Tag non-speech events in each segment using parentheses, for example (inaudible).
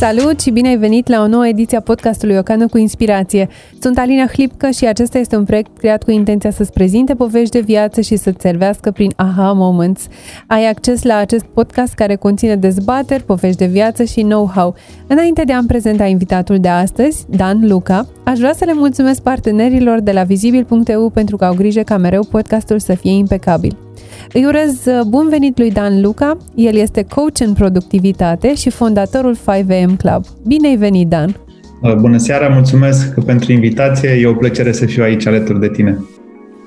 Salut și bine ai venit la o nouă ediție a podcastului Ocană cu Inspirație. Sunt Alina Hlipcă și acesta este un proiect creat cu intenția să-ți prezinte povești de viață și să-ți servească prin aha moments. Ai acces la acest podcast care conține dezbateri, povești de viață și know-how. Înainte de a-mi prezenta invitatul de astăzi, Dan Luca, aș vrea să le mulțumesc partenerilor de la Vizibil.eu pentru că au grijă ca mereu podcastul să fie impecabil. Îi urez uh, bun venit lui Dan Luca, el este coach în productivitate și fondatorul 5am Club. Bine ai venit, Dan! Uh, bună seara, mulțumesc pentru invitație, e o plăcere să fiu aici alături de tine.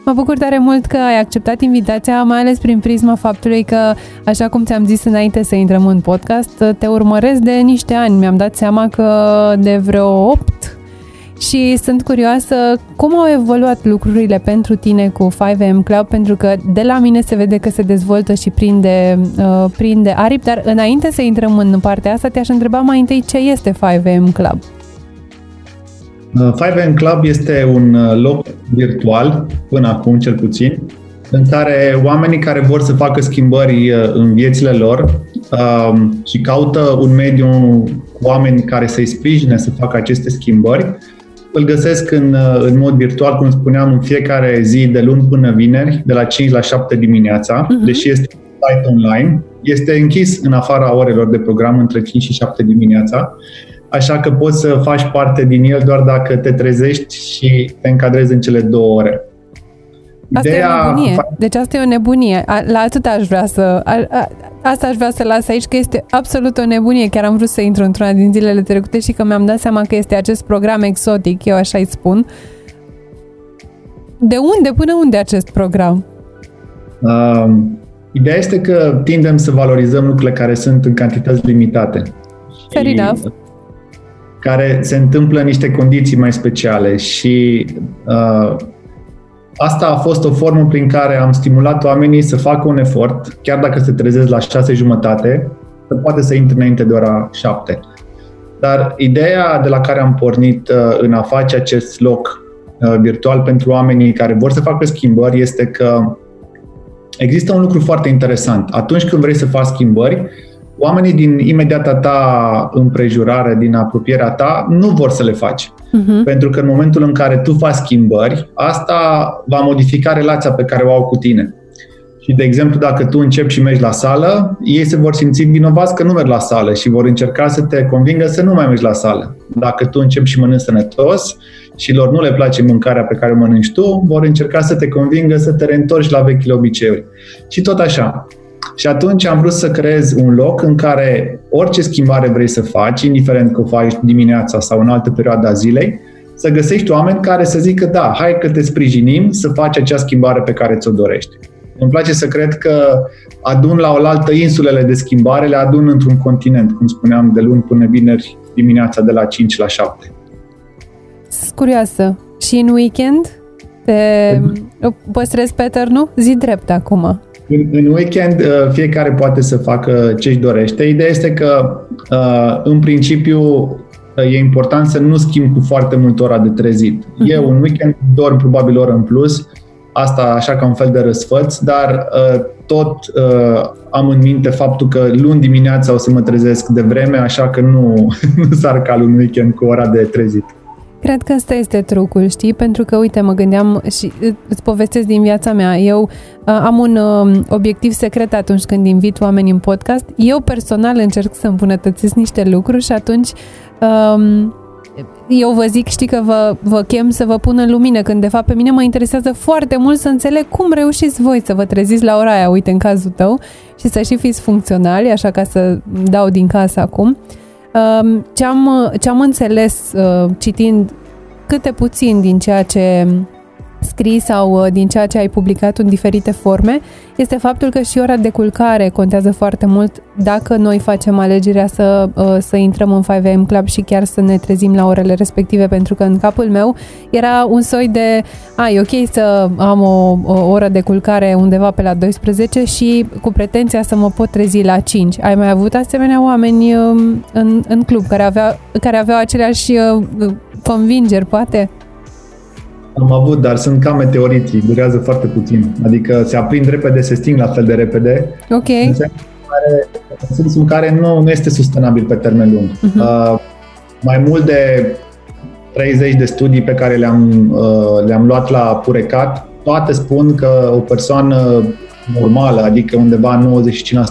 Mă bucur tare mult că ai acceptat invitația, mai ales prin prisma faptului că, așa cum ți-am zis înainte să intrăm în podcast, te urmăresc de niște ani. Mi-am dat seama că de vreo 8 și sunt curioasă cum au evoluat lucrurile pentru tine cu 5am Club, pentru că de la mine se vede că se dezvoltă și prinde, uh, prinde aripi, dar înainte să intrăm în partea asta, te-aș întreba mai întâi ce este 5am Club. 5am uh, Club este un uh, loc virtual, până acum cel puțin, în care oamenii care vor să facă schimbări uh, în viețile lor um, și caută un mediu cu oameni care să-i sprijine să facă aceste schimbări, îl găsesc în, uh, în mod virtual, cum spuneam, în fiecare zi de luni până vineri, de la 5 la 7 dimineața, uh-huh. deși este site online. Este închis în afara orelor de program între 5 și 7 dimineața, așa că poți să faci parte din el doar dacă te trezești și te încadrezi în cele două ore. Asta Ideea... e o nebunie. Deci asta e o nebunie. La atât aș vrea să... A, a, asta aș vrea să las aici, că este absolut o nebunie. Chiar am vrut să intru într-una din zilele trecute și că mi-am dat seama că este acest program exotic, eu așa îi spun. De unde până unde acest program? Uh, ideea este că tindem să valorizăm lucrurile care sunt în cantități limitate. Fair enough. Care se întâmplă în niște condiții mai speciale și uh, Asta a fost o formă prin care am stimulat oamenii să facă un efort, chiar dacă se trezesc la șase jumătate, să poate să intre înainte de ora șapte. Dar ideea de la care am pornit uh, în a face acest loc uh, virtual pentru oamenii care vor să facă schimbări este că există un lucru foarte interesant. Atunci când vrei să faci schimbări, oamenii din imediata ta împrejurare, din apropierea ta, nu vor să le faci. Uh-huh. Pentru că în momentul în care tu faci schimbări, asta va modifica relația pe care o au cu tine. Și, de exemplu, dacă tu începi și mergi la sală, ei se vor simți vinovați că nu merg la sală și vor încerca să te convingă să nu mai mergi la sală. Dacă tu începi și mănânci sănătos și lor nu le place mâncarea pe care o mănânci tu, vor încerca să te convingă să te reîntorci la vechile obiceiuri. Și tot așa. Și atunci am vrut să creez un loc în care orice schimbare vrei să faci, indiferent că o faci dimineața sau în altă perioadă a zilei, să găsești oameni care să zică da, hai că te sprijinim să faci acea schimbare pe care ți-o dorești. Îmi place să cred că adun la oaltă insulele de schimbare, le adun într-un continent, cum spuneam, de luni până vineri dimineața de la 5 la 7. Curioasă. Și în weekend? Te păstrezi nu? Zi drept acum. În, în weekend uh, fiecare poate să facă ce își dorește. Ideea este că, uh, în principiu, uh, e important să nu schimb cu foarte mult ora de trezit. Uh-huh. Eu un weekend dorm probabil oră în plus, asta așa ca un fel de răsfăț, dar tot am în minte faptul că luni dimineața o să mă trezesc de vreme, așa că nu, (laughs) nu s-ar cal un weekend cu ora de trezit. Cred că ăsta este trucul, știi? Pentru că, uite, mă gândeam și îți povestesc din viața mea. Eu uh, am un uh, obiectiv secret atunci când invit oameni în podcast. Eu personal încerc să îmbunătățesc niște lucruri și atunci um, eu vă zic, știi că vă, vă chem să vă pun în lumină, când de fapt pe mine mă interesează foarte mult să înțeleg cum reușiți voi să vă treziți la ora aia, uite, în cazul tău, și să și fiți funcționali, așa ca să dau din casă acum. Uh, ce am, ce am înțeles uh, citind câte puțin din ceea ce scris sau uh, din ceea ce ai publicat în diferite forme, este faptul că și ora de culcare contează foarte mult dacă noi facem alegerea să, uh, să intrăm în 5am Club și chiar să ne trezim la orele respective, pentru că în capul meu era un soi de, a, e ok să am o, o oră de culcare undeva pe la 12 și cu pretenția să mă pot trezi la 5. Ai mai avut asemenea oameni um, în, în club care, avea, care aveau aceleași convingeri, poate? Am avut, dar sunt ca meteoriții, durează foarte puțin. Adică se aprind repede, se sting la fel de repede. Ok. care, în sensul în care nu, nu este sustenabil pe termen lung. Uh-huh. Uh, mai mult de 30 de studii pe care le-am, uh, le-am luat la Purecat, toate spun că o persoană normală, adică undeva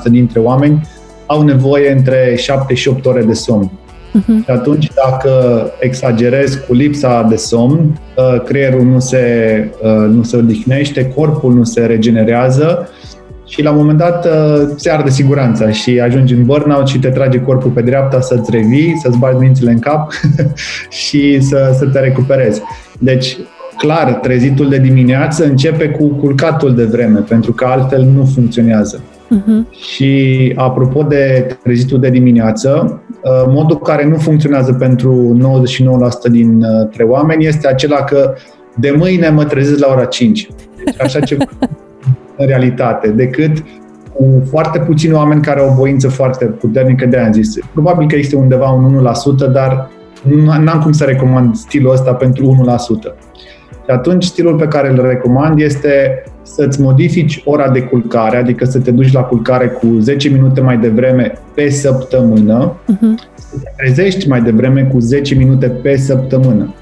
95% dintre oameni, au nevoie între 7 și 8 ore de somn. Uh-huh. Și atunci, dacă exagerez cu lipsa de somn, uh, creierul nu se, uh, nu se odihnește, corpul nu se regenerează și la un moment dat uh, se arde siguranța și ajungi în burnout și te trage corpul pe dreapta să-ți revii, să-ți bagi mințile în cap (laughs) și să, să te recuperezi. Deci, clar, trezitul de dimineață începe cu culcatul de vreme, pentru că altfel nu funcționează. Uh-huh. Și apropo de trezitul de dimineață, uh, modul care nu funcționează pentru 99% dintre oameni este acela că de mâine mă trezesc la ora 5. Deci așa ce (laughs) în realitate, decât cu foarte puțini oameni care au o voință foarte puternică de am zis. Probabil că este undeva un 1%, dar n-am cum să recomand stilul ăsta pentru 1%. Și atunci stilul pe care îl recomand este să-ți modifici ora de culcare, adică să te duci la culcare cu 10 minute mai devreme pe săptămână, uh-huh. să te trezești mai devreme cu 10 minute pe săptămână.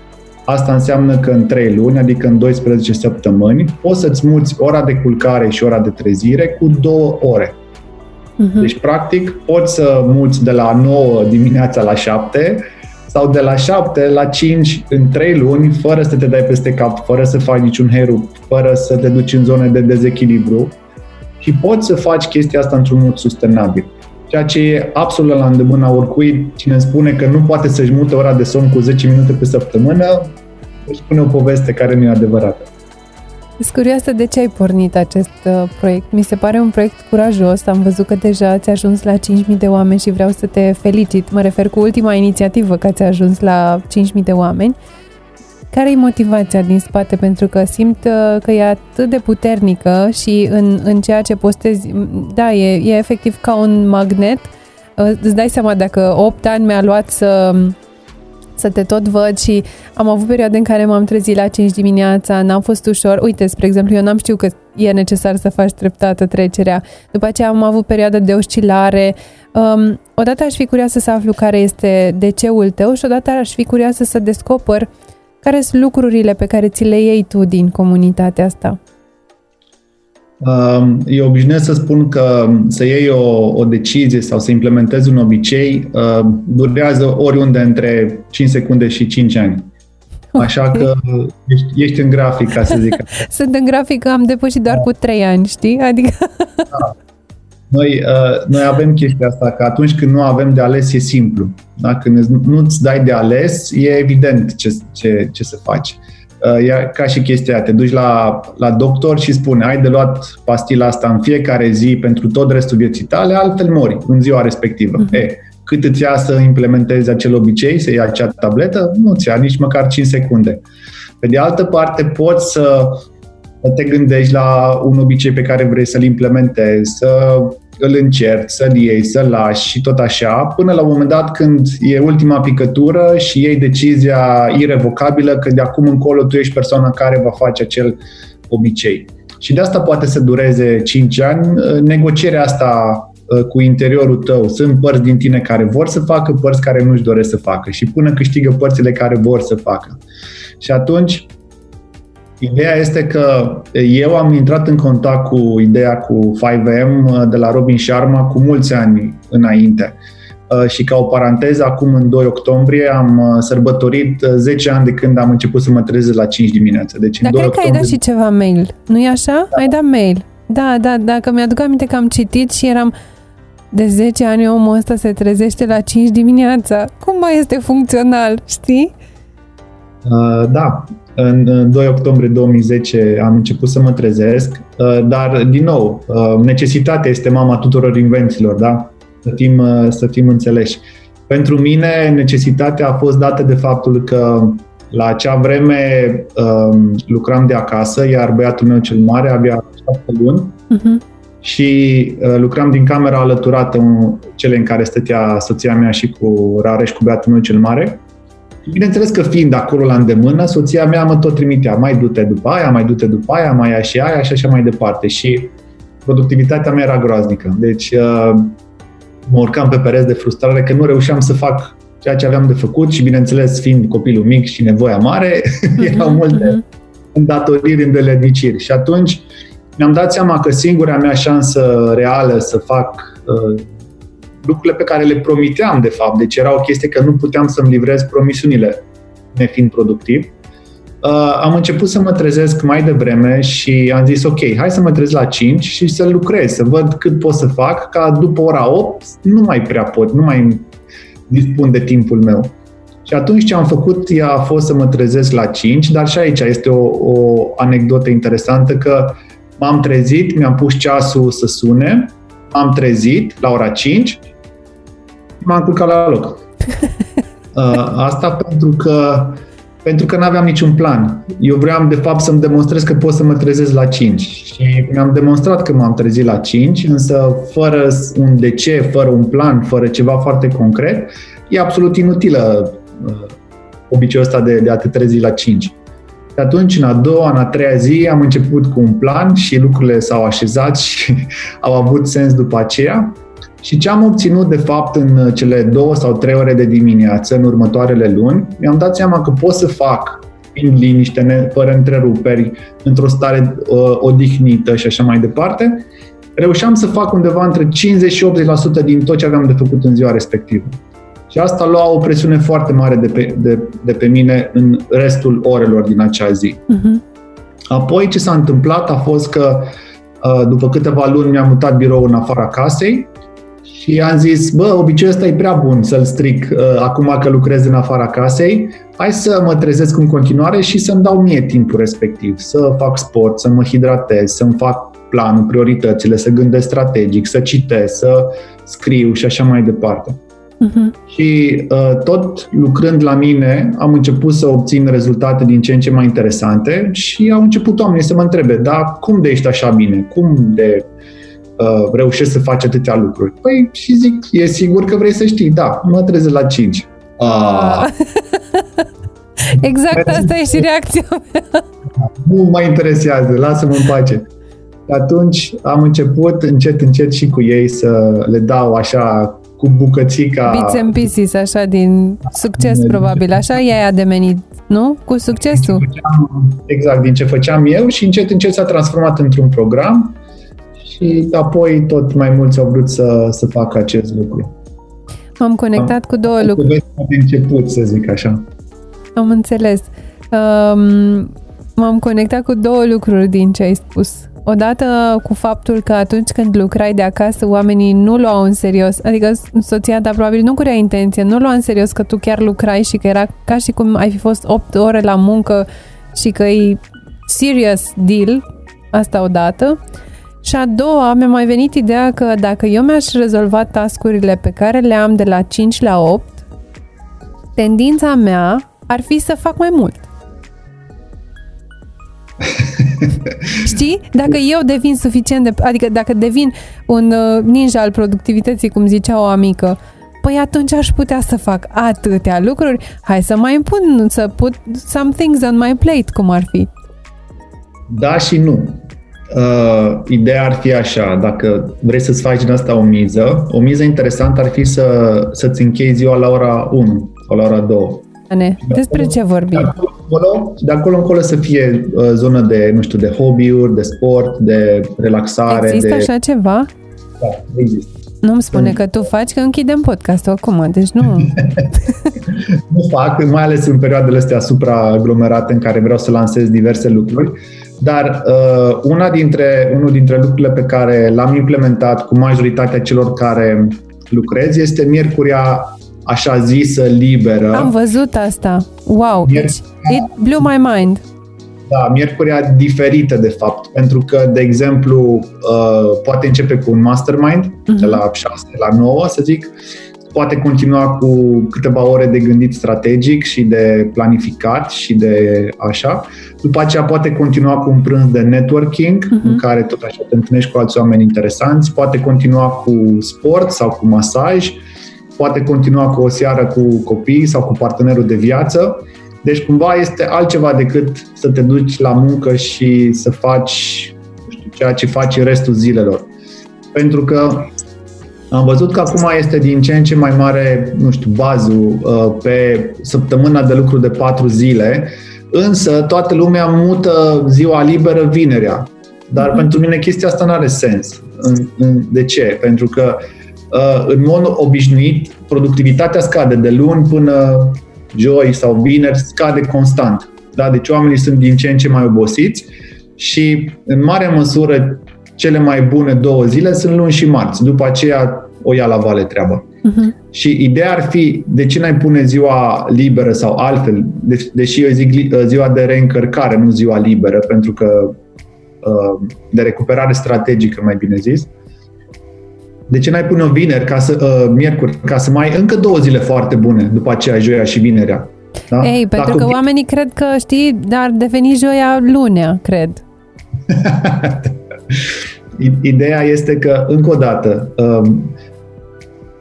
Asta înseamnă că în 3 luni, adică în 12 săptămâni, poți să-ți muți ora de culcare și ora de trezire cu 2 ore. Uh-huh. Deci, practic, poți să muți de la 9 dimineața la 7 sau de la 7 la 5 în 3 luni, fără să te dai peste cap, fără să faci niciun heru, fără să te duci în zone de dezechilibru și poți să faci chestia asta într-un mod sustenabil. Ceea ce e absolut la îndemâna oricui, cine spune că nu poate să-și mute ora de somn cu 10 minute pe săptămână, își spune o poveste care nu e adevărată. Sunt curioasă de ce ai pornit acest uh, proiect. Mi se pare un proiect curajos. Am văzut că deja ți-a ajuns la 5.000 de oameni și vreau să te felicit. Mă refer cu ultima inițiativă că ți-a ajuns la 5.000 de oameni. Care e motivația din spate? Pentru că simt uh, că e atât de puternică și în, în ceea ce postezi, da, e, e efectiv ca un magnet. Uh, îți dai seama dacă 8 ani mi-a luat să să te tot văd și am avut perioade în care m-am trezit la 5 dimineața, n-am fost ușor. Uite, spre exemplu, eu n-am știut că e necesar să faci treptată trecerea. După aceea am avut perioadă de oscilare. Um, odată aș fi curioasă să aflu care este DC-ul tău și odată aș fi curioasă să descoper care sunt lucrurile pe care ți le iei tu din comunitatea asta. Eu obișnuiesc să spun că să iei o, o decizie sau să implementezi un obicei durează oriunde între 5 secunde și 5 ani. Așa okay. că ești, ești în grafic, ca să zic. (laughs) Sunt în grafic, am depășit doar cu 3 ani, știi? Adică... Da. Noi, uh, noi avem chestia asta, că atunci când nu avem de ales, e simplu. Da? Când nu-ți dai de ales, e evident ce, ce, ce să faci. Uh, e ca și chestia te duci la, la doctor și spune ai de luat pastila asta în fiecare zi pentru tot restul vieții tale, altfel mori în ziua respectivă. Uh-huh. E, cât îți ia să implementezi acel obicei, să iei acea tabletă? Nu ți ia nici măcar 5 secunde. Pe de altă parte, poți să te gândești la un obicei pe care vrei să-l implementezi, să îl încerci, să-l iei, să-l lași și tot așa, până la un moment dat când e ultima picătură și iei decizia irevocabilă că de acum încolo tu ești persoana care va face acel obicei. Și de asta poate să dureze 5 ani. Negocierea asta ă, cu interiorul tău. Sunt părți din tine care vor să facă, părți care nu-și doresc să facă și până câștigă părțile care vor să facă. Și atunci Ideea este că eu am intrat în contact cu ideea cu 5M uh, de la Robin Sharma cu mulți ani înainte. Uh, și ca o paranteză, acum în 2 octombrie am uh, sărbătorit 10 ani de când am început să mă trezesc la 5 dimineața. Deci Dar cred octombrie... că ai dat și ceva mail, nu e așa? Da. Ai dat mail. Da, da, dacă mi-aduc aminte că am citit și eram de 10 ani omul ăsta se trezește la 5 dimineața. Cum mai este funcțional, știi? Uh, da, în 2 octombrie 2010 am început să mă trezesc, uh, dar, din nou, uh, necesitatea este mama tuturor invențiilor, da? Să fim, uh, să fim înțeleși. Pentru mine, necesitatea a fost dată de faptul că la acea vreme um, lucram de acasă, iar băiatul meu cel mare avea șapte luni uh-huh. și lucram din camera alăturată cele în care stătea soția mea și cu Rareș, cu băiatul meu cel mare. Bineînțeles că fiind acolo la îndemână, soția mea mă tot trimitea, mai du-te după aia, mai du-te după aia, mai ia și aia și așa mai departe. Și productivitatea mea era groaznică. Deci uh, mă urcam pe pereți de frustrare că nu reușeam să fac ceea ce aveam de făcut și, bineînțeles, fiind copilul mic și nevoia mare, mm-hmm. (laughs) erau multe mm-hmm. îndatoriri, îndeletniciri. Și atunci mi-am dat seama că singura mea șansă reală să fac uh, lucrurile pe care le promiteam, de fapt, deci era o chestie că nu puteam să-mi livrez promisiunile nefiind productiv, uh, am început să mă trezesc mai devreme și am zis, ok, hai să mă trezesc la 5 și să lucrez, să văd cât pot să fac, ca după ora 8 nu mai prea pot, nu mai dispun de timpul meu. Și atunci ce am făcut ea a fost să mă trezesc la 5, dar și aici este o, o anecdotă interesantă că m-am trezit, mi-am pus ceasul să sune, am trezit la ora 5, m-am culcat la loc. (laughs) Uh, asta pentru că pentru că nu aveam niciun plan. Eu vreau, de fapt, să-mi demonstrez că pot să mă trezesc la 5. Și mi-am demonstrat că m-am trezit la 5, însă fără un de ce, fără un plan, fără ceva foarte concret, e absolut inutilă uh, obiceiul ăsta de, de a te trezi la 5. Și atunci, în a doua, în a treia zi, am început cu un plan și lucrurile s-au așezat și (laughs) au avut sens după aceea. Și ce am obținut, de fapt, în cele două sau trei ore de dimineață, în următoarele luni, mi-am dat seama că pot să fac în liniște, fără întreruperi, într-o stare uh, odihnită și așa mai departe, reușeam să fac undeva între 50 și 80% din tot ce aveam de făcut în ziua respectivă. Și asta lua o presiune foarte mare de pe, de, de pe mine în restul orelor din acea zi. Uh-huh. Apoi ce s-a întâmplat a fost că uh, după câteva luni mi-am mutat biroul în afara casei și am zis, bă, obiceiul ăsta e prea bun să-l stric uh, acum că lucrez în afara casei, hai să mă trezesc în continuare și să-mi dau mie timpul respectiv, să fac sport, să mă hidratez, să-mi fac planul, prioritățile, să gândesc strategic, să citesc, să scriu și așa mai departe. Uh-huh. Și uh, tot lucrând la mine, am început să obțin rezultate din ce în ce mai interesante și au început oamenii să mă întrebe, dar cum de ești așa bine? Cum de uh, reușești să faci atâtea lucruri? Păi și zic, e sigur că vrei să știi, da, mă trezesc la 5. Ah. (laughs) exact asta e și reacția mea. Nu mă interesează, lasă-mă în pace. Atunci am început încet, încet și cu ei să le dau așa cu bucățica... Bits and pieces, așa, din succes, probabil. Așa i-ai ademenit, nu? Cu succesul. Din făceam, exact, din ce făceam eu și încet, încet s-a transformat într-un program și apoi tot mai mulți au vrut să, să facă acest lucru. M-am conectat am, cu două lucruri. De început, să zic așa. Am înțeles. Um, m-am conectat cu două lucruri din ce ai spus. Odată cu faptul că atunci când lucrai de acasă, oamenii nu luau în serios, adică soția ta probabil nu cu rea intenție, nu lua în serios că tu chiar lucrai și că era ca și cum ai fi fost 8 ore la muncă și că e serious deal, asta odată. Și a doua, mi-a mai venit ideea că dacă eu mi-aș rezolva tascurile pe care le am de la 5 la 8, tendința mea ar fi să fac mai mult. (laughs) Știi? Dacă eu devin suficient de... Adică dacă devin un uh, ninja al productivității, cum zicea o amică, păi atunci aș putea să fac atâtea lucruri. Hai să mai impun, să put some things on my plate, cum ar fi. Da și nu. Uh, ideea ar fi așa, dacă vrei să-ți faci din asta o miză, o miză interesantă ar fi să, să-ți închei ziua la ora 1 sau la ora 2. Ne, despre ce vorbim? De acolo, de acolo încolo să fie uh, zonă de, nu știu, de hobby-uri, de sport, de relaxare. Există de... așa ceva? Da, există. Nu-mi spune că tu faci, că închidem podcastul acum, deci nu... (laughs) nu fac, mai ales în perioadele astea supraaglomerate în care vreau să lansez diverse lucruri, dar uh, una dintre, unul dintre lucrurile pe care l-am implementat cu majoritatea celor care lucrez este miercuria așa zisă liberă. Am văzut asta. Wow, deci it blew my mind. Da, miercuria diferită, de fapt, pentru că, de exemplu, uh, poate începe cu un mastermind, uh-huh. de la 6 la 9, să zic, poate continua cu câteva ore de gândit strategic și de planificat și de așa. După aceea poate continua cu un prânz de networking, uh-huh. în care tot așa te întâlnești cu alți oameni interesanți, poate continua cu sport sau cu masaj, poate continua cu o seară cu copii sau cu partenerul de viață. Deci cumva este altceva decât să te duci la muncă și să faci nu știu ceea ce faci restul zilelor. Pentru că am văzut că acum este din ce în ce mai mare, nu știu, bazul uh, pe săptămâna de lucru de patru zile, însă toată lumea mută ziua liberă vinerea. Dar mm-hmm. pentru mine chestia asta nu are sens. De ce? Pentru că uh, în mod obișnuit productivitatea scade de luni până joi sau vineri, scade constant. Da? Deci oamenii sunt din ce în ce mai obosiți și în mare măsură cele mai bune două zile sunt luni și marți. După aceea o ia la vale treaba. Uh-huh. Și ideea ar fi, de ce n-ai pune ziua liberă sau altfel, de, deși eu zic ziua de reîncărcare, nu ziua liberă, pentru că uh, de recuperare strategică, mai bine zis, de ce n-ai pune o vineri, ca să, uh, miercuri, ca să mai ai încă două zile foarte bune după aceea, joia și vinerea? Da? Ei, pentru Dacă... că oamenii cred că, știi, dar deveni joia lunea, cred. (laughs) (laughs) Ideea este că, încă o dată, um,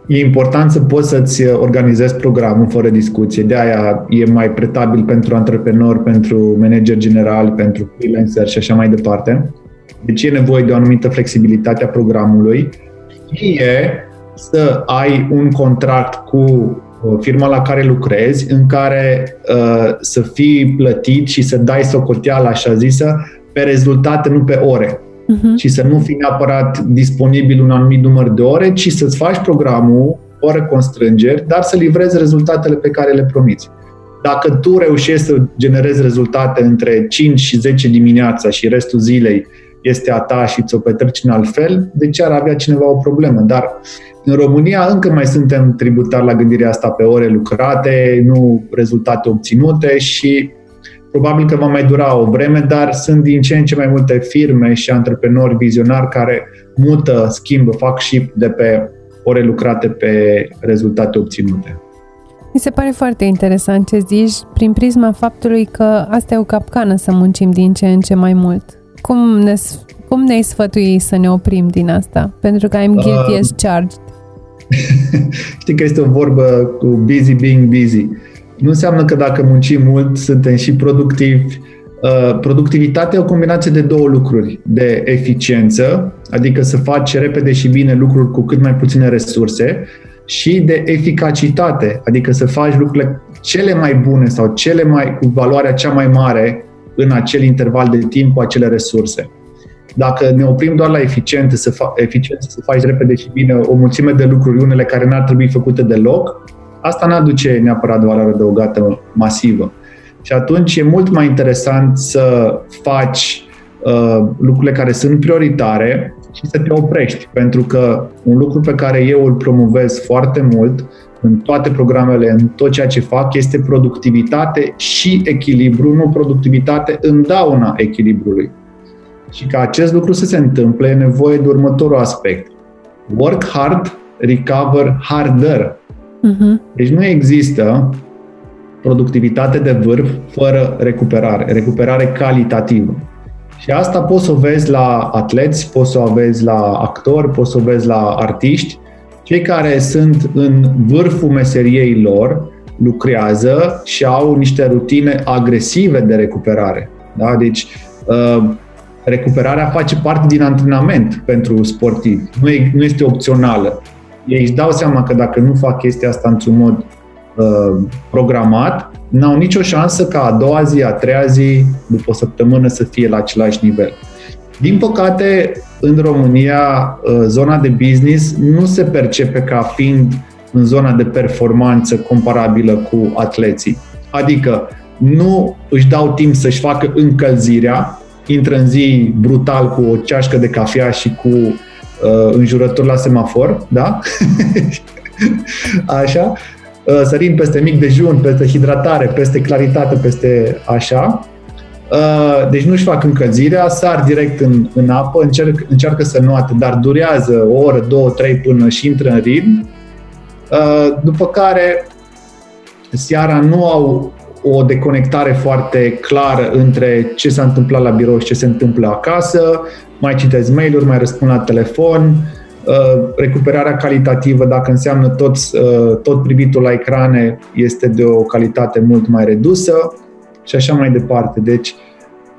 e important să poți să-ți organizezi programul fără discuție. De aia e mai pretabil pentru antreprenori, pentru manager general, pentru freelancer și așa mai departe. Deci e nevoie de o anumită flexibilitate a programului. Fie să ai un contract cu uh, firma la care lucrezi, în care uh, să fii plătit și să dai socoteală, așa zisă, pe rezultate, nu pe ore uh-huh. și să nu fii neapărat disponibil un anumit număr de ore, ci să-ți faci programul fără constrângeri, dar să livrezi rezultatele pe care le promiți. Dacă tu reușești să generezi rezultate între 5 și 10 dimineața și restul zilei este a ta și ți-o petreci în alt fel, de ce ar avea cineva o problemă? Dar în România încă mai suntem tributari la gândirea asta pe ore lucrate, nu rezultate obținute și Probabil că va mai dura o vreme, dar sunt din ce în ce mai multe firme și antreprenori vizionari care mută, schimbă, fac și de pe ore lucrate pe rezultate obținute. Mi se pare foarte interesant ce zici prin prisma faptului că asta e o capcană să muncim din ce în ce mai mult. Cum ne, cum ne-ai sfătui să ne oprim din asta? Pentru că I'm guilty uh, as charged. (laughs) Știi că este o vorbă cu busy being busy nu înseamnă că dacă muncim mult suntem și productivi. Uh, productivitatea e o combinație de două lucruri. De eficiență, adică să faci repede și bine lucruri cu cât mai puține resurse, și de eficacitate, adică să faci lucrurile cele mai bune sau cele mai cu valoarea cea mai mare în acel interval de timp cu acele resurse. Dacă ne oprim doar la eficiență, să, fa- eficiență, să faci repede și bine o mulțime de lucruri, unele care n-ar trebui făcute deloc, asta nu aduce neapărat valoare adăugată masivă. Și atunci e mult mai interesant să faci uh, lucrurile care sunt prioritare și să te oprești. Pentru că un lucru pe care eu îl promovez foarte mult în toate programele, în tot ceea ce fac, este productivitate și echilibru, nu productivitate în dauna echilibrului. Și ca acest lucru să se întâmple, e nevoie de următorul aspect. Work hard, recover harder. Uh-huh. Deci nu există productivitate de vârf fără recuperare, recuperare calitativă. Și asta poți să o vezi la atleți, poți să o vezi la actori, poți să o vezi la artiști. Cei care sunt în vârful meseriei lor lucrează și au niște rutine agresive de recuperare. Da? Deci, uh, recuperarea face parte din antrenament pentru sportivi, nu, e, nu este opțională ei își dau seama că dacă nu fac chestia asta într-un mod uh, programat, n-au nicio șansă ca a doua zi, a treia zi, după o săptămână să fie la același nivel. Din păcate, în România, uh, zona de business nu se percepe ca fiind în zona de performanță comparabilă cu atleții. Adică nu își dau timp să-și facă încălzirea, intră în zi brutal cu o ceașcă de cafea și cu uh, înjurături la semafor, da? (laughs) așa, uh, sărind peste mic dejun, peste hidratare, peste claritate, peste așa. Uh, deci nu-și fac încălzirea, sar direct în, în apă, încerc, încearcă să nuate, dar durează o oră, două, trei până și intră în ritm. Uh, după care seara nu au o deconectare foarte clară între ce s-a întâmplat la birou și ce se întâmplă acasă, mai citesc mail-uri, mai răspund la telefon, uh, recuperarea calitativă, dacă înseamnă tot, uh, tot privitul la ecrane, este de o calitate mult mai redusă și așa mai departe. Deci,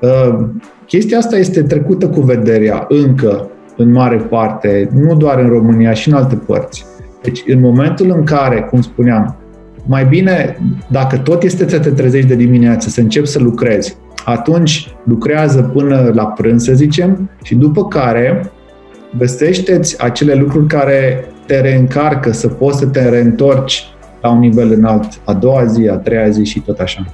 uh, chestia asta este trecută cu vederea încă în mare parte, nu doar în România, și în alte părți. Deci, în momentul în care, cum spuneam, mai bine, dacă tot este să te trezești de dimineață, să începi să lucrezi, atunci lucrează până la prânz, să zicem, și după care găsește-ți acele lucruri care te reîncarcă, să poți să te reîntorci la un nivel înalt a doua zi, a treia zi și tot așa.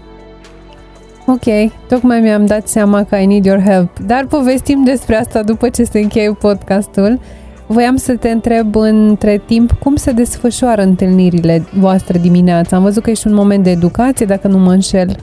Ok, tocmai mi-am dat seama că I need your help, dar povestim despre asta după ce se încheie podcastul. Voiam să te întreb între timp cum se desfășoară întâlnirile voastre dimineața. Am văzut că ești un moment de educație, dacă nu mă înșel.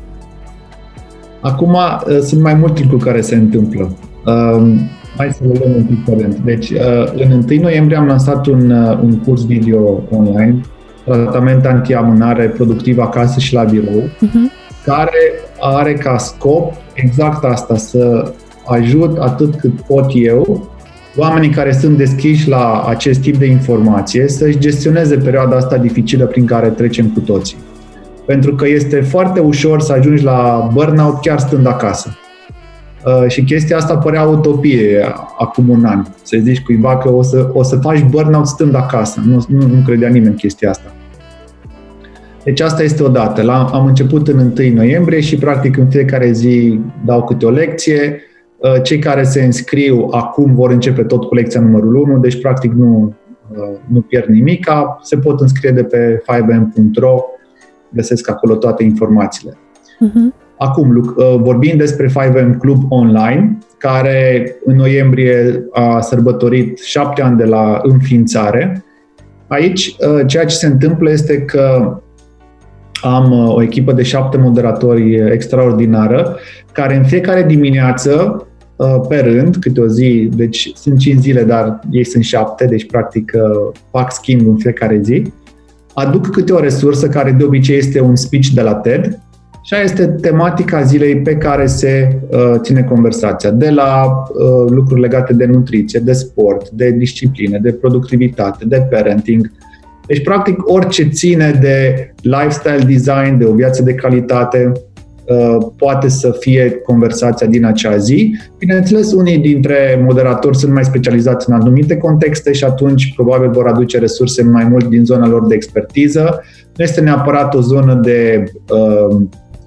Acum uh, sunt mai multe lucruri care se întâmplă. Um, hai să le luăm un pic pe Deci, uh, în 1 noiembrie am lansat un, uh, un curs video online, tratament antiamânare productiv acasă și la birou, uh-huh. care are ca scop exact asta, să ajut atât cât pot eu oamenii care sunt deschiși la acest tip de informație să-și gestioneze perioada asta dificilă prin care trecem cu toții. Pentru că este foarte ușor să ajungi la burnout chiar stând acasă. Uh, și chestia asta părea utopie acum un an. Să zici cuiva că o să, o să faci burnout stând acasă. Nu, nu, nu credea nimeni chestia asta. Deci asta este o dată. La, am început în 1 noiembrie și practic în fiecare zi dau câte o lecție. Uh, cei care se înscriu acum vor începe tot cu lecția numărul 1, deci practic nu, uh, nu pierd nimic. Se pot înscrie de pe 5m.ro, găsesc acolo toate informațiile. Uh-huh. Acum, uh, vorbim despre 5M Club Online, care în noiembrie a sărbătorit șapte ani de la înființare. Aici, ceea ce se întâmplă este că am o echipă de șapte moderatori extraordinară, care în fiecare dimineață Uh, pe rând, câte o zi, deci sunt 5 zile, dar ei sunt 7, deci practic uh, fac schimb în fiecare zi. Aduc câte o resursă care de obicei este un speech de la TED și aia este tematica zilei pe care se uh, ține conversația. De la uh, lucruri legate de nutriție, de sport, de discipline, de productivitate, de parenting. Deci, practic, orice ține de lifestyle design, de o viață de calitate, Uh, poate să fie conversația din acea zi. Bineînțeles, unii dintre moderatori sunt mai specializați în anumite contexte și atunci probabil vor aduce resurse mai mult din zona lor de expertiză. Nu este neapărat o zonă de uh,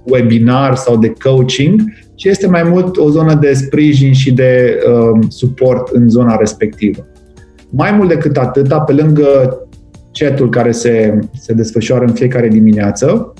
webinar sau de coaching, ci este mai mult o zonă de sprijin și de uh, suport în zona respectivă. Mai mult decât atât, pe lângă chatul care se, se desfășoară în fiecare dimineață,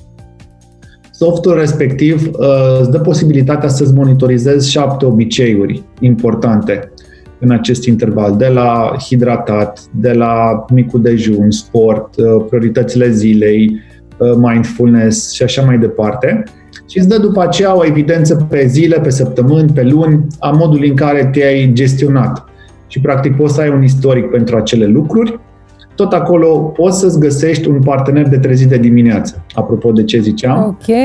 Softul respectiv uh, îți dă posibilitatea să-ți monitorizezi șapte obiceiuri importante în acest interval, de la hidratat, de la micul dejun, sport, uh, prioritățile zilei, uh, mindfulness și așa mai departe. Și îți dă după aceea o evidență pe zile, pe săptămâni, pe luni, a modului în care te-ai gestionat. Și practic poți să ai un istoric pentru acele lucruri tot acolo poți să-ți găsești un partener de trezit de dimineață, apropo de ce ziceam. Ok.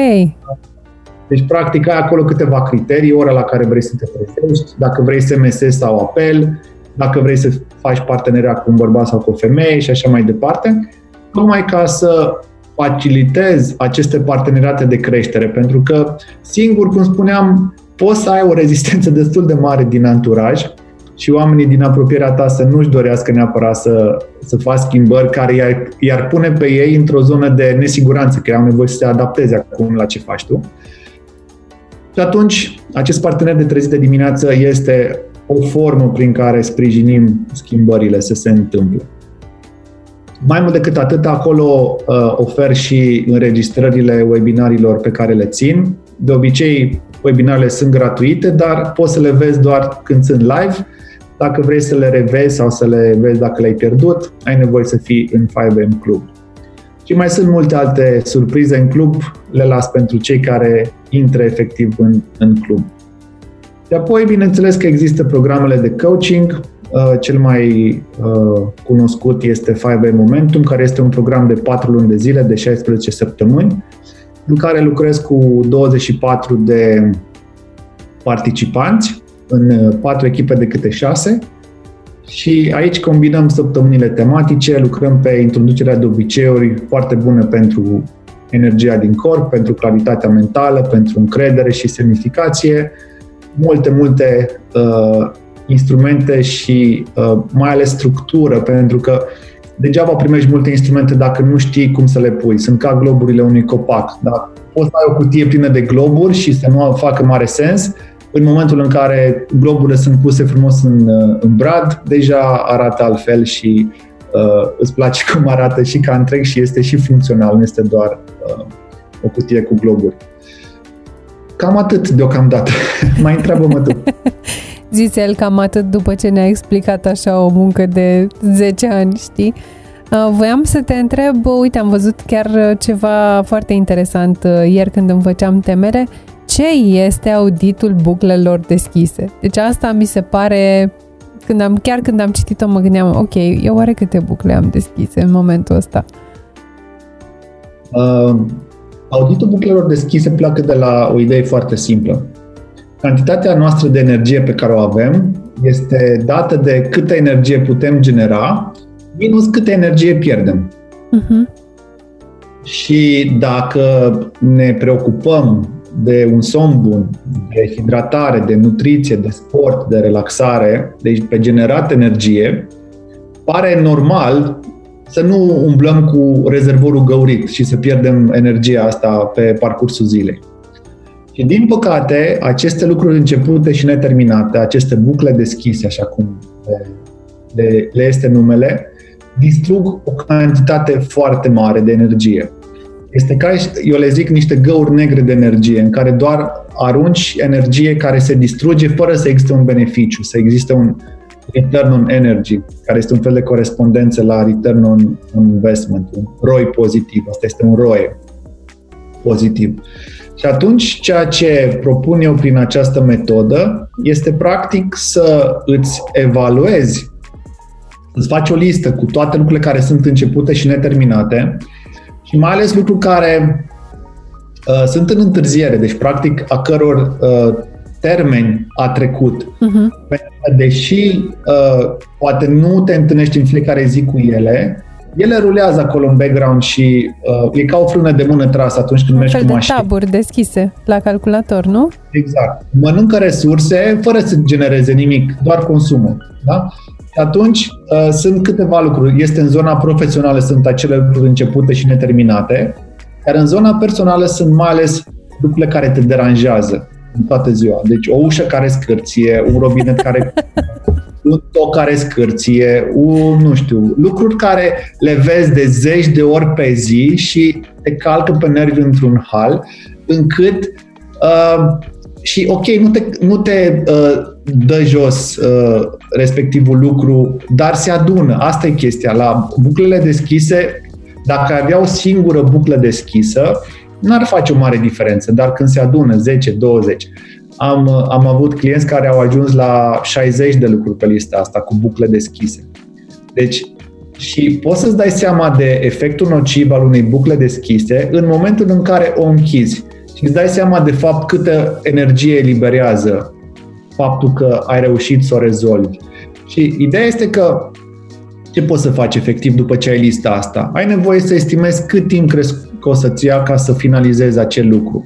Deci, practic, ai acolo câteva criterii, ora la care vrei să te trezești, dacă vrei SMS sau apel, dacă vrei să faci parteneria cu un bărbat sau cu o femeie și așa mai departe, tocmai ca să facilitezi aceste parteneriate de creștere, pentru că singur, cum spuneam, poți să ai o rezistență destul de mare din anturaj, și oamenii din apropierea ta să nu-și dorească neapărat să, să faci schimbări care i-ar, i-ar pune pe ei într-o zonă de nesiguranță, că au nevoie să se adapteze acum la ce faci tu. Și atunci, acest partener de trezit de dimineață este o formă prin care sprijinim schimbările să se întâmple. Mai mult decât atât, acolo uh, ofer și înregistrările webinarilor pe care le țin. De obicei, webinarele sunt gratuite, dar poți să le vezi doar când sunt live dacă vrei să le revezi sau să le vezi dacă le-ai pierdut, ai nevoie să fii în 5M Club. Și mai sunt multe alte surprize în club, le las pentru cei care intră efectiv în, în club. Și apoi, bineînțeles că există programele de coaching. Uh, cel mai uh, cunoscut este 5 Momentum, care este un program de 4 luni de zile, de 16 săptămâni, în care lucrez cu 24 de participanți în uh, patru echipe de câte șase și aici combinăm săptămânile tematice, lucrăm pe introducerea de obiceiuri foarte bune pentru energia din corp, pentru claritatea mentală, pentru încredere și semnificație. multe, multe uh, instrumente și uh, mai ales structură, pentru că degeaba primești multe instrumente dacă nu știi cum să le pui. Sunt ca globurile unui copac. Da? Poți să ai o cutie plină de globuri și să nu facă mare sens. În momentul în care globurile sunt puse frumos în, uh, în brad, deja arată altfel și uh, îți place (laughs) cum arată și ca întreg și este și funcțional, nu este doar uh, o cutie cu globuri. Cam atât deocamdată. (laughs) Mai întreabă-mă tu. (laughs) Zice țel cam atât după ce ne-a explicat așa o muncă de 10 ani, știi? Uh, voiam să te întreb, uite, am văzut chiar ceva foarte interesant uh, ieri când îmi făceam temere. Ce este auditul buclelor deschise? Deci asta mi se pare, când am, chiar când am citit-o mă gândeam, ok, eu oare câte bucle am deschise în momentul ăsta? Uh, auditul buclelor deschise pleacă de la o idee foarte simplă. Cantitatea noastră de energie pe care o avem este dată de câtă energie putem genera minus câtă energie pierdem. Uh-huh. Și dacă ne preocupăm de un somn bun, de hidratare, de nutriție, de sport, de relaxare, deci pe generat energie, pare normal să nu umblăm cu rezervorul găurit și să pierdem energia asta pe parcursul zilei. Și din păcate, aceste lucruri începute și neterminate, aceste bucle deschise, așa cum le, le este numele, distrug o cantitate foarte mare de energie. Este ca, eu le zic, niște găuri negre de energie, în care doar arunci energie care se distruge fără să existe un beneficiu, să existe un return on energy, care este un fel de corespondență la return on investment, un ROI pozitiv. Asta este un ROE pozitiv. Și atunci, ceea ce propun eu prin această metodă este practic să îți evaluezi, îți faci o listă cu toate lucrurile care sunt începute și neterminate și mai ales lucruri care uh, sunt în întârziere, deci practic a căror uh, termeni a trecut. Uh-huh. Pentru că deși uh, poate nu te întâlnești în fiecare zi cu ele, ele rulează acolo în background și uh, e ca o frână de mână trasă atunci când mergi cu mașina. de taburi deschise la calculator, nu? Exact. Mănâncă resurse fără să genereze nimic, doar consumă. Da? Și atunci uh, sunt câteva lucruri. Este în zona profesională, sunt acele lucruri începute și neterminate, iar în zona personală sunt mai ales lucrurile care te deranjează în toată ziua. Deci o ușă care scârție, un robinet care (laughs) un toc care scârție, un, nu știu, lucruri care le vezi de zeci de ori pe zi și te calcă pe nervi într-un hal, încât uh, și ok, nu te, nu te uh, dă jos uh, respectivul lucru, dar se adună. Asta e chestia. La buclele deschise, dacă avea o singură buclă deschisă, n-ar face o mare diferență, dar când se adună 10, 20, am, am avut clienți care au ajuns la 60 de lucruri pe lista asta cu bucle deschise. Deci, și poți să-ți dai seama de efectul nociv al unei bucle deschise în momentul în care o închizi și îți dai seama de fapt câtă energie eliberează faptul că ai reușit să o rezolvi. Și ideea este că ce poți să faci efectiv după ce ai lista asta? Ai nevoie să estimezi cât timp crezi că o să-ți ia ca să finalizezi acel lucru.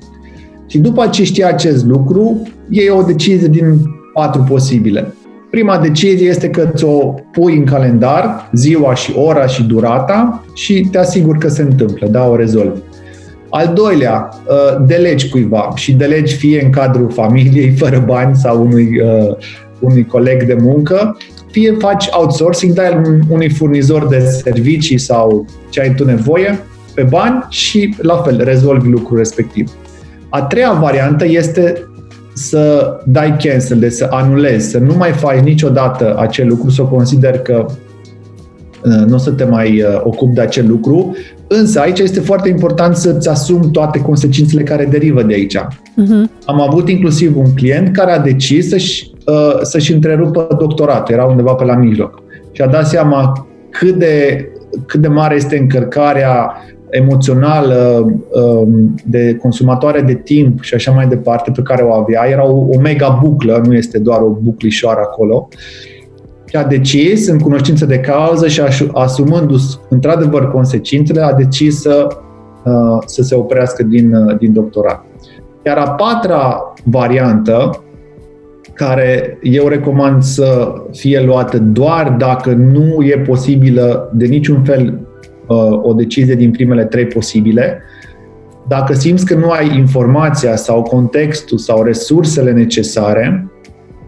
Și după ce știi acest lucru, e o decizie din patru posibile. Prima decizie este că ți-o pui în calendar, ziua și ora și durata și te asiguri că se întâmplă, da, o rezolvi. Al doilea, uh, delegi cuiva și delegi fie în cadrul familiei, (laughs) fără bani sau unui, uh, unui coleg de muncă, fie faci outsourcing, dai unui furnizor de servicii sau ce ai tu nevoie pe bani și la fel rezolvi lucrul respectiv. A treia variantă este să dai cancel, de să anulezi, să nu mai faci niciodată acel lucru, să o consider că uh, nu o să te mai uh, ocupi de acel lucru, însă aici este foarte important să-ți asumi toate consecințele care derivă de aici. Uh-huh. Am avut inclusiv un client care a decis să-și, uh, să-și întrerupă doctoratul, era undeva pe la mijloc și a dat seama cât de, cât de mare este încărcarea emoțională, um, de consumatoare de timp și așa mai departe pe care o avea. Era o, o mega buclă, nu este doar o buclișoară acolo. Și a decis, în cunoștință de cauză și asumându-și într-adevăr consecințele, a decis să, uh, să se oprească din, uh, din doctorat. Iar a patra variantă care eu recomand să fie luată doar dacă nu e posibilă de niciun fel uh, o decizie din primele trei posibile. Dacă simți că nu ai informația sau contextul sau resursele necesare,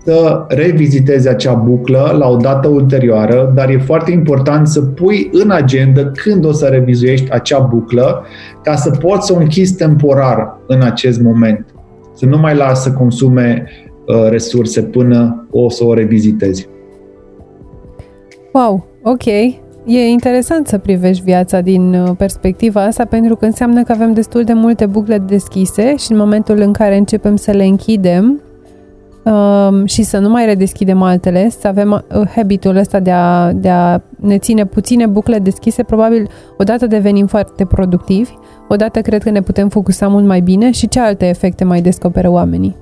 să revizitezi acea buclă la o dată ulterioară, dar e foarte important să pui în agenda când o să revizuiești acea buclă ca să poți să o închizi temporar în acest moment. Să nu mai lasă să consume uh, resurse până o să o revizitezi. Wow, ok. E interesant să privești viața din uh, perspectiva asta pentru că înseamnă că avem destul de multe bucle deschise și în momentul în care începem să le închidem, um, și să nu mai redeschidem altele, să avem uh, habitul ăsta de a, de a ne ține puține bucle deschise, probabil odată devenim foarte productivi, odată cred că ne putem focusa mult mai bine și ce alte efecte mai descoperă oamenii?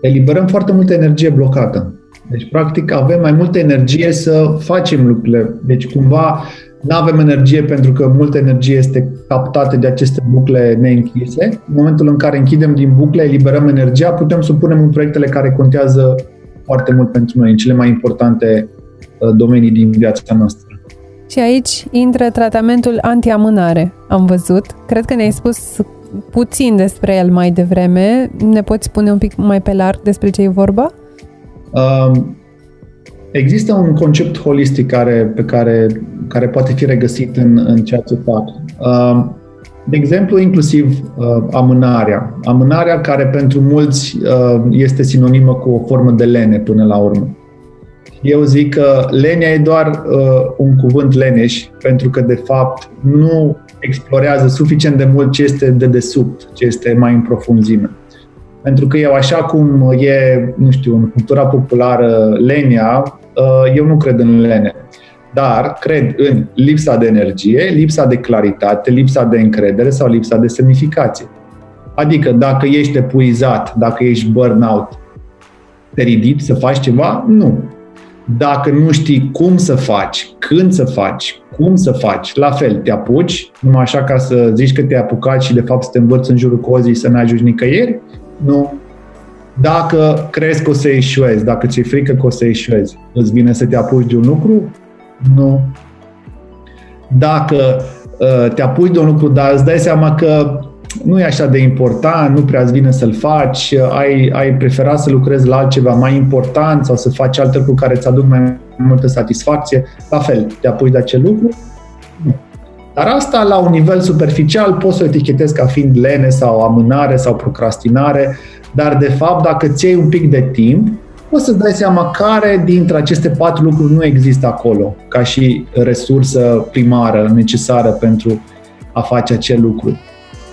Eliberăm foarte multă energie blocată. Deci, practic, avem mai multă energie să facem lucrurile. Deci, cumva, nu avem energie pentru că multă energie este captată de aceste bucle neînchise. În momentul în care închidem din bucle, eliberăm energia, putem să punem în proiectele care contează foarte mult pentru noi, în cele mai importante uh, domenii din viața noastră. Și aici intră tratamentul antiamânare, am văzut. Cred că ne-ai spus puțin despre el mai devreme. Ne poți spune un pic mai pe larg despre ce e vorba? Um, Există un concept holistic care, pe care, care poate fi regăsit în, în ceea ce fac. Uh, de exemplu, inclusiv uh, amânarea. Amânarea care pentru mulți uh, este sinonimă cu o formă de lene până la urmă. Eu zic că lenia e doar un cuvânt leneș, pentru că, de fapt, nu explorează suficient de mult ce este de desubt, ce este mai în profunzime. Pentru că eu, așa cum e, nu știu, în cultura populară lenia, Uh, eu nu cred în lene. Dar cred în lipsa de energie, lipsa de claritate, lipsa de încredere sau lipsa de semnificație. Adică dacă ești epuizat, dacă ești burnout, te ridici să faci ceva? Nu. Dacă nu știi cum să faci, când să faci, cum să faci, la fel, te apuci, numai așa ca să zici că te-ai apucat și de fapt să te învăți în jurul cozii să ne ajungi nicăieri? Nu dacă crezi că o să eșuezi, dacă ți-e frică că o să eșuezi, îți vine să te apuci de un lucru? Nu. Dacă uh, te apuci de un lucru, dar îți dai seama că nu e așa de important, nu prea îți vine să-l faci, ai, ai preferat să lucrezi la altceva mai important sau să faci alte lucruri care îți aduc mai multă satisfacție, la fel, te apuci de acel lucru? Nu. Dar asta, la un nivel superficial, poți să o etichetezi ca fiind lene sau amânare sau procrastinare, dar de fapt, dacă ți iei un pic de timp, o să-ți dai seama care dintre aceste patru lucruri nu există acolo, ca și resursă primară necesară pentru a face acel lucru.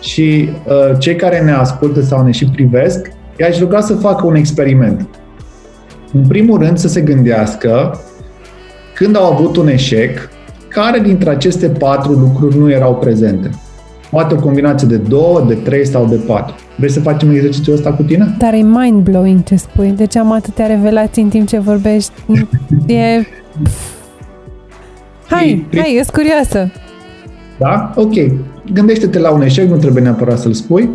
Și uh, cei care ne ascultă sau ne și privesc, i-aș ruga să facă un experiment. În primul rând să se gândească când au avut un eșec, care dintre aceste patru lucruri nu erau prezente. Poate o combinație de două, de trei sau de patru. Vrei să facem exercițiul ăsta cu tine? Dar e mind-blowing ce spui. Deci am atâtea revelații în timp ce vorbești. (laughs) E... Hai, e, hai, ești curioasă. Da? Ok. Gândește-te la un eșec, nu trebuie neapărat să-l spui.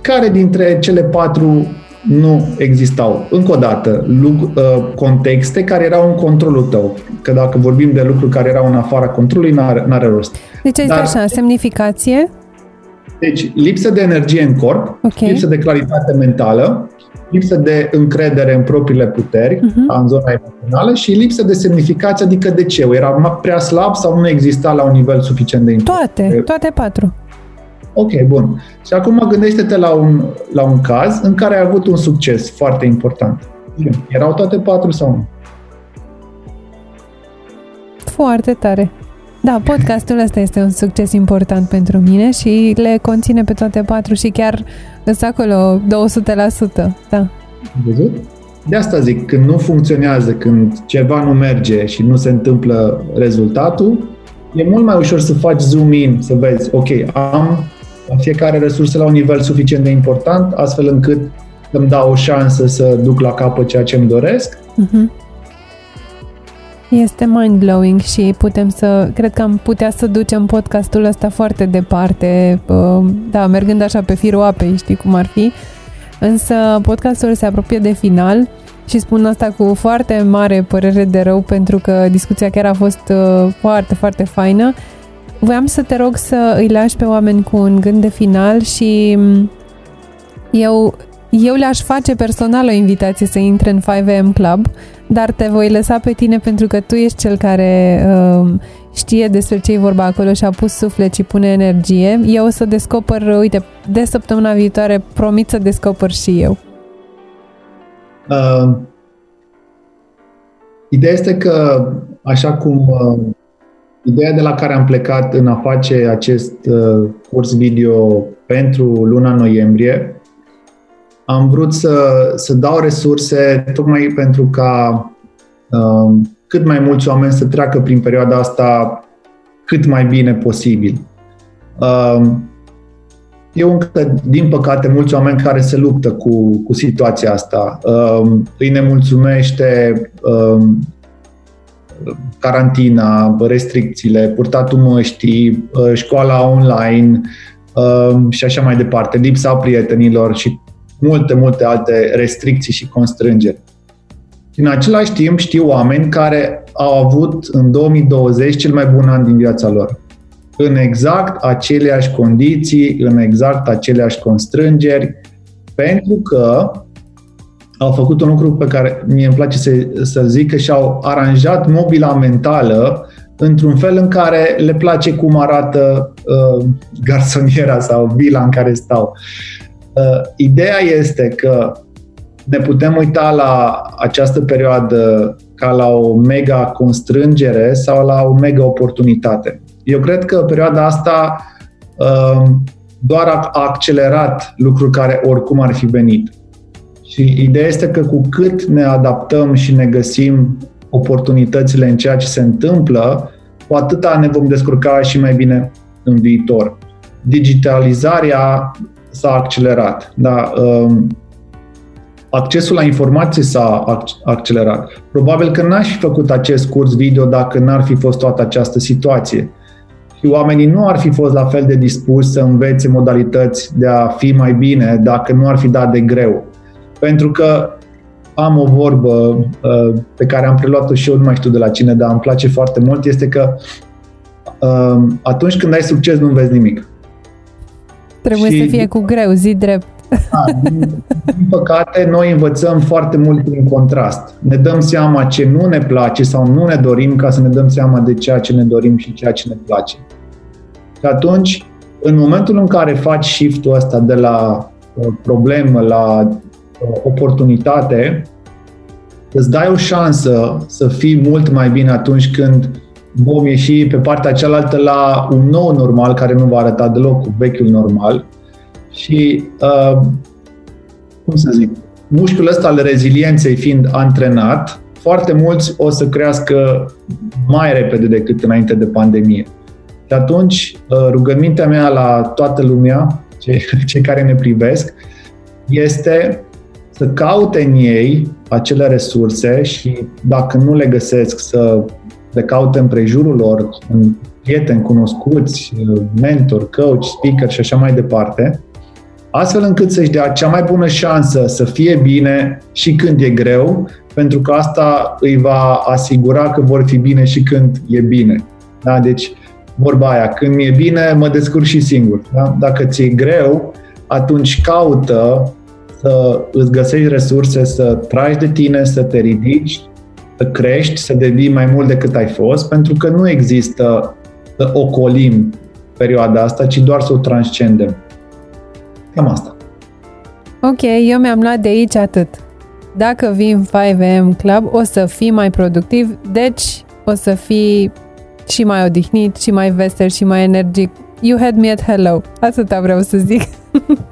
Care dintre cele patru nu existau. Încă o dată, uh, contexte care erau în controlul tău. Că dacă vorbim de lucruri care erau în afara controlului, n-are, n-are rost. Deci ai Dar, așa, semnificație? Deci, lipsă de energie în corp, okay. lipsă de claritate mentală, lipsă de încredere în propriile puteri, uh-huh. în zona emoțională și lipsă de semnificație, adică de ce? Era prea slab sau nu exista la un nivel suficient de important? Toate, toate patru. Ok, bun. Și acum gândește-te la un, la un caz în care ai avut un succes foarte important. Erau toate patru sau nu? Foarte tare. Da, podcastul ăsta este un succes important pentru mine și le conține pe toate patru și chiar sunt acolo 200%. Da. Văzut? De asta zic, când nu funcționează, când ceva nu merge și nu se întâmplă rezultatul, e mult mai ușor să faci zoom in, să vezi, ok, am fiecare resursă la un nivel suficient de important, astfel încât îmi dau o șansă să duc la capăt ceea ce îmi doresc. Uh-huh. Este mind-blowing și putem să, cred că am putea să ducem podcastul ăsta foarte departe, da, mergând așa pe firul apei, știi cum ar fi. Însă podcastul se apropie de final și spun asta cu foarte mare părere de rău pentru că discuția chiar a fost uh, foarte, foarte faină. Voiam să te rog să îi lași pe oameni cu un gând de final și mm, eu, eu le-aș face personal o invitație să intre în 5am Club, dar te voi lăsa pe tine pentru că tu ești cel care uh, știe despre ce e vorba acolo și a pus suflet și pune energie. Eu o să descoper, uite, de săptămâna viitoare promit să descoper și eu. Uh, ideea este că, așa cum uh, ideea de la care am plecat în a face acest uh, curs video pentru luna noiembrie, am vrut să, să dau resurse tocmai pentru ca uh, cât mai mulți oameni să treacă prin perioada asta cât mai bine posibil. Uh, eu încă, din păcate, mulți oameni care se luptă cu, cu situația asta. Uh, îi nemulțumește uh, carantina, restricțiile, purtatul măștii, uh, școala online uh, și așa mai departe, lipsa prietenilor și multe, multe alte restricții și constrângeri. În același timp știu oameni care au avut în 2020 cel mai bun an din viața lor. În exact aceleași condiții, în exact aceleași constrângeri, pentru că au făcut un lucru pe care mie îmi place să, să zic că și-au aranjat mobila mentală într-un fel în care le place cum arată uh, garsoniera sau vila în care stau. Uh, ideea este că ne putem uita la această perioadă ca la o mega constrângere sau la o mega oportunitate. Eu cred că perioada asta uh, doar a accelerat lucruri care oricum ar fi venit. Și ideea este că cu cât ne adaptăm și ne găsim oportunitățile în ceea ce se întâmplă, cu atâta ne vom descurca și mai bine în viitor. Digitalizarea s-a accelerat. Da? Um, accesul la informații s-a accelerat. Probabil că n-aș fi făcut acest curs video dacă n-ar fi fost toată această situație. Și oamenii nu ar fi fost la fel de dispuși să învețe modalități de a fi mai bine dacă nu ar fi dat de greu. Pentru că am o vorbă uh, pe care am preluat-o și eu, nu mai știu de la cine, dar îmi place foarte mult, este că uh, atunci când ai succes nu vezi nimic. Trebuie și, să fie cu greu, zi drept. Da, din, din păcate, noi învățăm foarte mult prin contrast. Ne dăm seama ce nu ne place sau nu ne dorim ca să ne dăm seama de ceea ce ne dorim și ceea ce ne place. Și atunci, în momentul în care faci shift-ul ăsta de la uh, problemă la uh, oportunitate, îți dai o șansă să fii mult mai bine atunci când vom ieși pe partea cealaltă la un nou normal care nu va arăta deloc cu vechiul normal și, uh, cum să zic, mușchiul ăsta al rezilienței fiind antrenat, foarte mulți o să crească mai repede decât înainte de pandemie. Și atunci, uh, rugămintea mea la toată lumea, cei, (laughs) cei care ne privesc, este să caute în ei acele resurse și dacă nu le găsesc, să le caute în prejurul lor, în prieteni cunoscuți, mentor, coach, speaker și așa mai departe, astfel încât să-și dea cea mai bună șansă să fie bine și când e greu, pentru că asta îi va asigura că vor fi bine și când e bine. Da? Deci, vorba aia, când mi-e bine, mă descurc și singur. Da? Dacă ți-e greu, atunci caută să îți găsești resurse, să tragi de tine, să te ridici, să crești, să devii mai mult decât ai fost, pentru că nu există să ocolim perioada asta, ci doar să o transcendem. Cam asta. Ok, eu mi-am luat de aici atât. Dacă vii în 5am Club, o să fii mai productiv, deci o să fii și mai odihnit, și mai vesel, și mai energic. You had me at hello. Atâta vreau să zic. (laughs)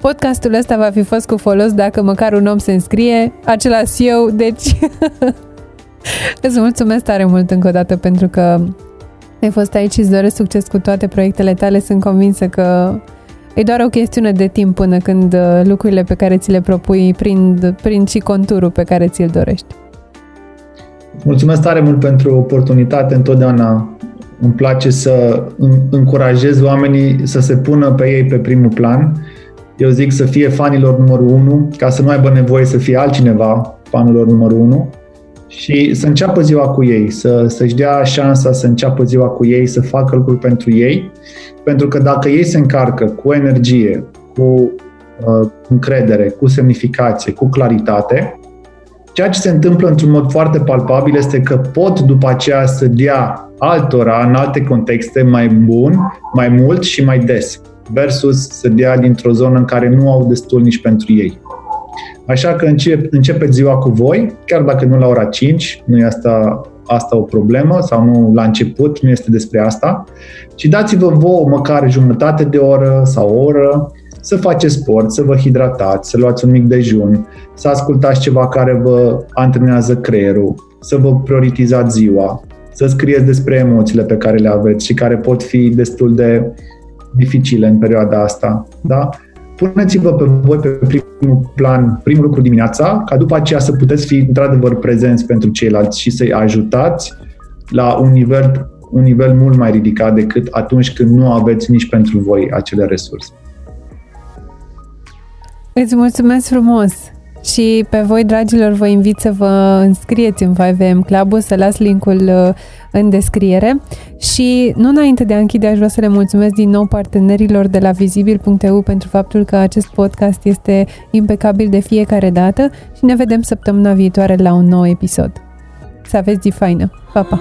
Podcastul ăsta va fi fost cu folos dacă măcar un om se înscrie, același eu, deci (laughs) îți mulțumesc tare mult încă o dată pentru că ai fost aici și îți doresc succes cu toate proiectele tale. Sunt convinsă că E doar o chestiune de timp până când uh, lucrurile pe care ți le propui prind, prind și conturul pe care ți-l dorești. Mulțumesc tare mult pentru oportunitate. Întotdeauna îmi place să încurajez oamenii să se pună pe ei pe primul plan Eu zic să fie fanilor numărul 1, ca să nu aibă nevoie să fie altcineva fanilor numărul 1 și să înceapă ziua cu ei, să, să-și dea șansa să înceapă ziua cu ei, să facă lucruri pentru ei, pentru că dacă ei se încarcă cu energie, cu uh, încredere, cu semnificație, cu claritate, ceea ce se întâmplă într-un mod foarte palpabil este că pot după aceea să dea altora, în alte contexte, mai bun, mai mult și mai des, versus să dea dintr-o zonă în care nu au destul nici pentru ei. Așa că încep, începeți ziua cu voi, chiar dacă nu la ora 5, nu e asta, asta o problemă sau nu la început, nu este despre asta, ci dați-vă vouă măcar jumătate de oră sau o oră să faceți sport, să vă hidratați, să luați un mic dejun, să ascultați ceva care vă antrenează creierul, să vă prioritizați ziua, să scrieți despre emoțiile pe care le aveți și care pot fi destul de dificile în perioada asta. Da? puneți-vă pe voi pe primul plan, primul lucru dimineața, ca după aceea să puteți fi într-adevăr prezenți pentru ceilalți și să-i ajutați la un nivel, un nivel mult mai ridicat decât atunci când nu aveți nici pentru voi acele resurse. Îți mulțumesc frumos! Și pe voi, dragilor, vă invit să vă înscrieți în 5am club să las linkul uh, în descriere și nu înainte de a închide aș vrea să le mulțumesc din nou partenerilor de la vizibil.eu pentru faptul că acest podcast este impecabil de fiecare dată și ne vedem săptămâna viitoare la un nou episod. Să aveți zi faină! Pa, pa!